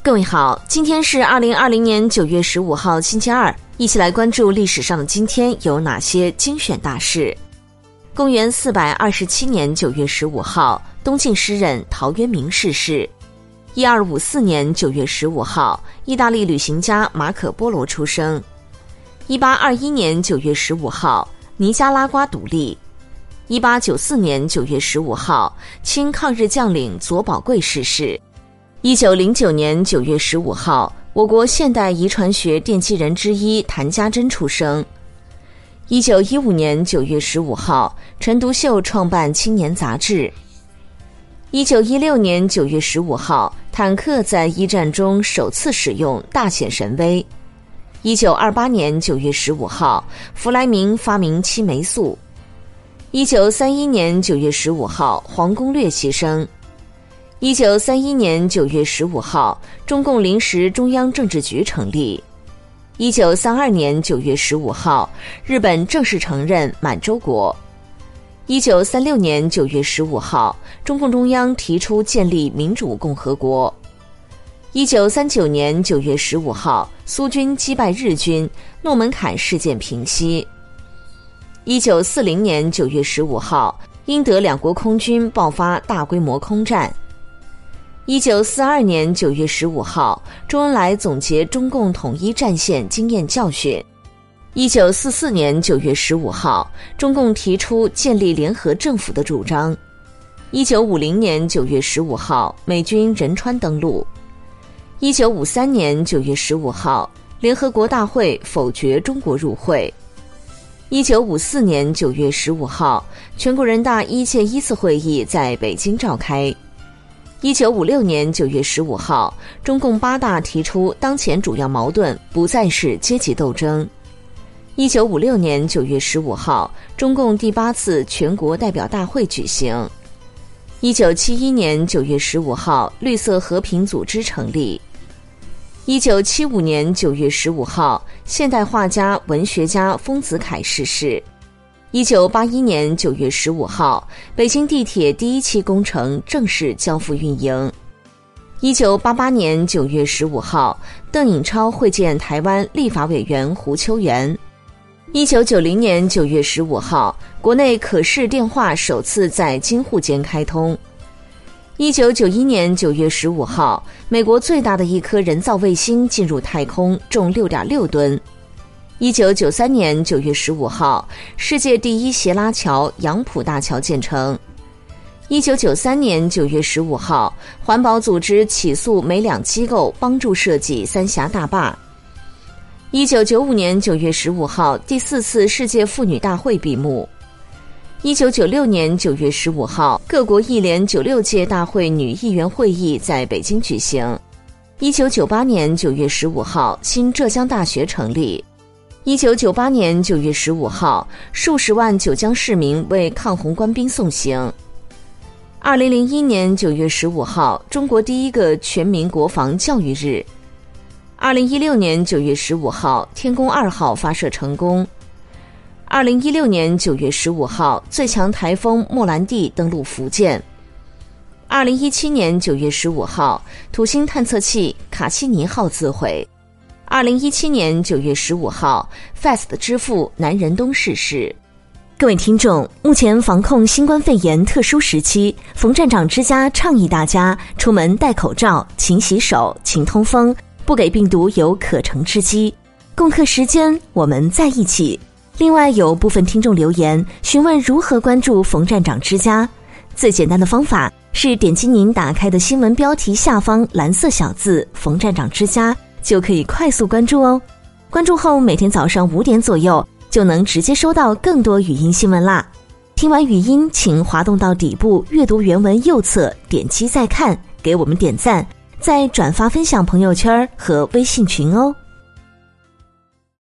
各位好，今天是二零二零年九月十五号，星期二，一起来关注历史上的今天有哪些精选大事。公元四百二十七年九月十五号，东晋诗人陶渊明逝世。一二五四年九月十五号，意大利旅行家马可·波罗出生。一八二一年九月十五号，尼加拉瓜独立。一八九四年九月十五号，清抗日将领左宝贵逝世。一九零九年九月十五号，我国现代遗传学奠基人之一谭家珍出生。一九一五年九月十五号，陈独秀创办《青年》杂志。一九一六年九月十五号，坦克在一战中首次使用，大显神威。一九二八年九月十五号，弗莱明发明青霉素。一九三一年九月十五号，黄公略牺牲。一九三一年九月十五号，中共临时中央政治局成立。一九三二年九月十五号，日本正式承认满洲国。一九三六年九月十五号，中共中央提出建立民主共和国。一九三九年九月十五号，苏军击败日军，诺门坎事件平息。一九四零年九月十五号，英德两国空军爆发大规模空战。一九四二年九月十五号，周恩来总结中共统一战线经验教训。一九四四年九月十五号，中共提出建立联合政府的主张。一九五零年九月十五号，美军仁川登陆。一九五三年九月十五号，联合国大会否决中国入会。一九五四年九月十五号，全国人大一届一次会议在北京召开。一九五六年九月十五号，中共八大提出当前主要矛盾不再是阶级斗争。一九五六年九月十五号，中共第八次全国代表大会举行。一九七一年九月十五号，绿色和平组织成立。一九七五年九月十五号，现代画家、文学家丰子恺逝世。一九八一年九月十五号，北京地铁第一期工程正式交付运营。一九八八年九月十五号，邓颖超会见台湾立法委员胡秋原。一九九零年九月十五号，国内可视电话首次在京沪间开通。一九九一年九月十五号，美国最大的一颗人造卫星进入太空，重六点六吨。一九九三年九月十五号，世界第一斜拉桥杨浦大桥建成。一九九三年九月十五号，环保组织起诉美两机构帮助设计三峡大坝。一九九五年九月十五号，第四次世界妇女大会闭幕。一九九六年九月十五号，各国议联九六届大会女议员会议在北京举行。一九九八年九月十五号，新浙江大学成立。一九九八年九月十五号，数十万九江市民为抗洪官兵送行。二零零一年九月十五号，中国第一个全民国防教育日。二零一六年九月十五号，天宫二号发射成功。二零一六年九月十五号，最强台风莫兰蒂登陆福建。二零一七年九月十五号，土星探测器卡西尼号自毁。二零一七年九月十五号，Fast 之父南仁东逝世。各位听众，目前防控新冠肺炎特殊时期，冯站长之家倡议大家出门戴口罩、勤洗手、勤通风，不给病毒有可乘之机。共克时间，我们在一起。另外，有部分听众留言询问如何关注冯站长之家，最简单的方法是点击您打开的新闻标题下方蓝色小字“冯站长之家”。就可以快速关注哦，关注后每天早上五点左右就能直接收到更多语音新闻啦。听完语音，请滑动到底部阅读原文右侧，点击再看，给我们点赞，再转发分享朋友圈和微信群哦。